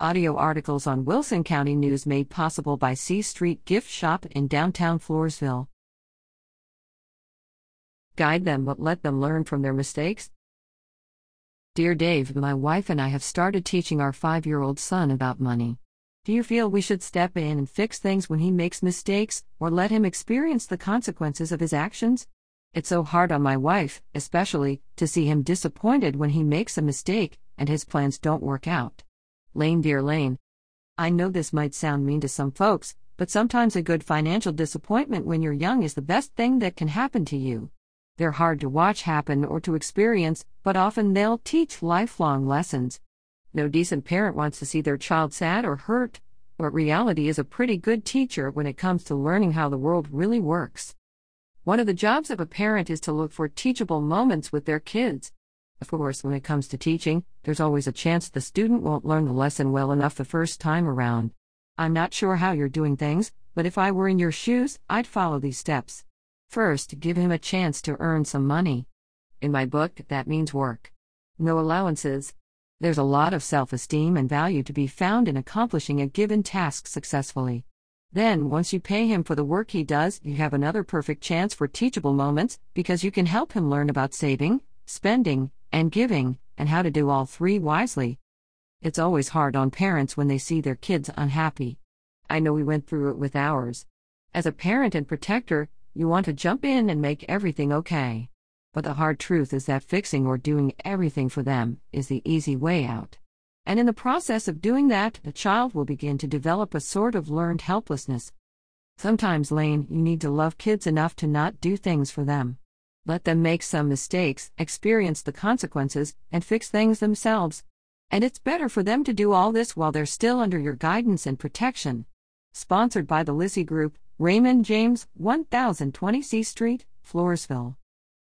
Audio articles on Wilson County News made possible by C Street Gift Shop in downtown Floresville. Guide them but let them learn from their mistakes. Dear Dave, my wife and I have started teaching our five year old son about money. Do you feel we should step in and fix things when he makes mistakes, or let him experience the consequences of his actions? It's so hard on my wife, especially, to see him disappointed when he makes a mistake and his plans don't work out. Lane Dear Lane. I know this might sound mean to some folks, but sometimes a good financial disappointment when you're young is the best thing that can happen to you. They're hard to watch happen or to experience, but often they'll teach lifelong lessons. No decent parent wants to see their child sad or hurt, but reality is a pretty good teacher when it comes to learning how the world really works. One of the jobs of a parent is to look for teachable moments with their kids. Of course, when it comes to teaching, there's always a chance the student won't learn the lesson well enough the first time around. I'm not sure how you're doing things, but if I were in your shoes, I'd follow these steps. First, give him a chance to earn some money. In my book, that means work. No allowances. There's a lot of self esteem and value to be found in accomplishing a given task successfully. Then, once you pay him for the work he does, you have another perfect chance for teachable moments because you can help him learn about saving, spending, and giving, and how to do all three wisely. It's always hard on parents when they see their kids unhappy. I know we went through it with ours. As a parent and protector, you want to jump in and make everything okay. But the hard truth is that fixing or doing everything for them is the easy way out. And in the process of doing that, the child will begin to develop a sort of learned helplessness. Sometimes, Lane, you need to love kids enough to not do things for them. Let them make some mistakes, experience the consequences, and fix things themselves. And it's better for them to do all this while they're still under your guidance and protection. Sponsored by the Lissy Group, Raymond James, 1020 C Street, Floresville.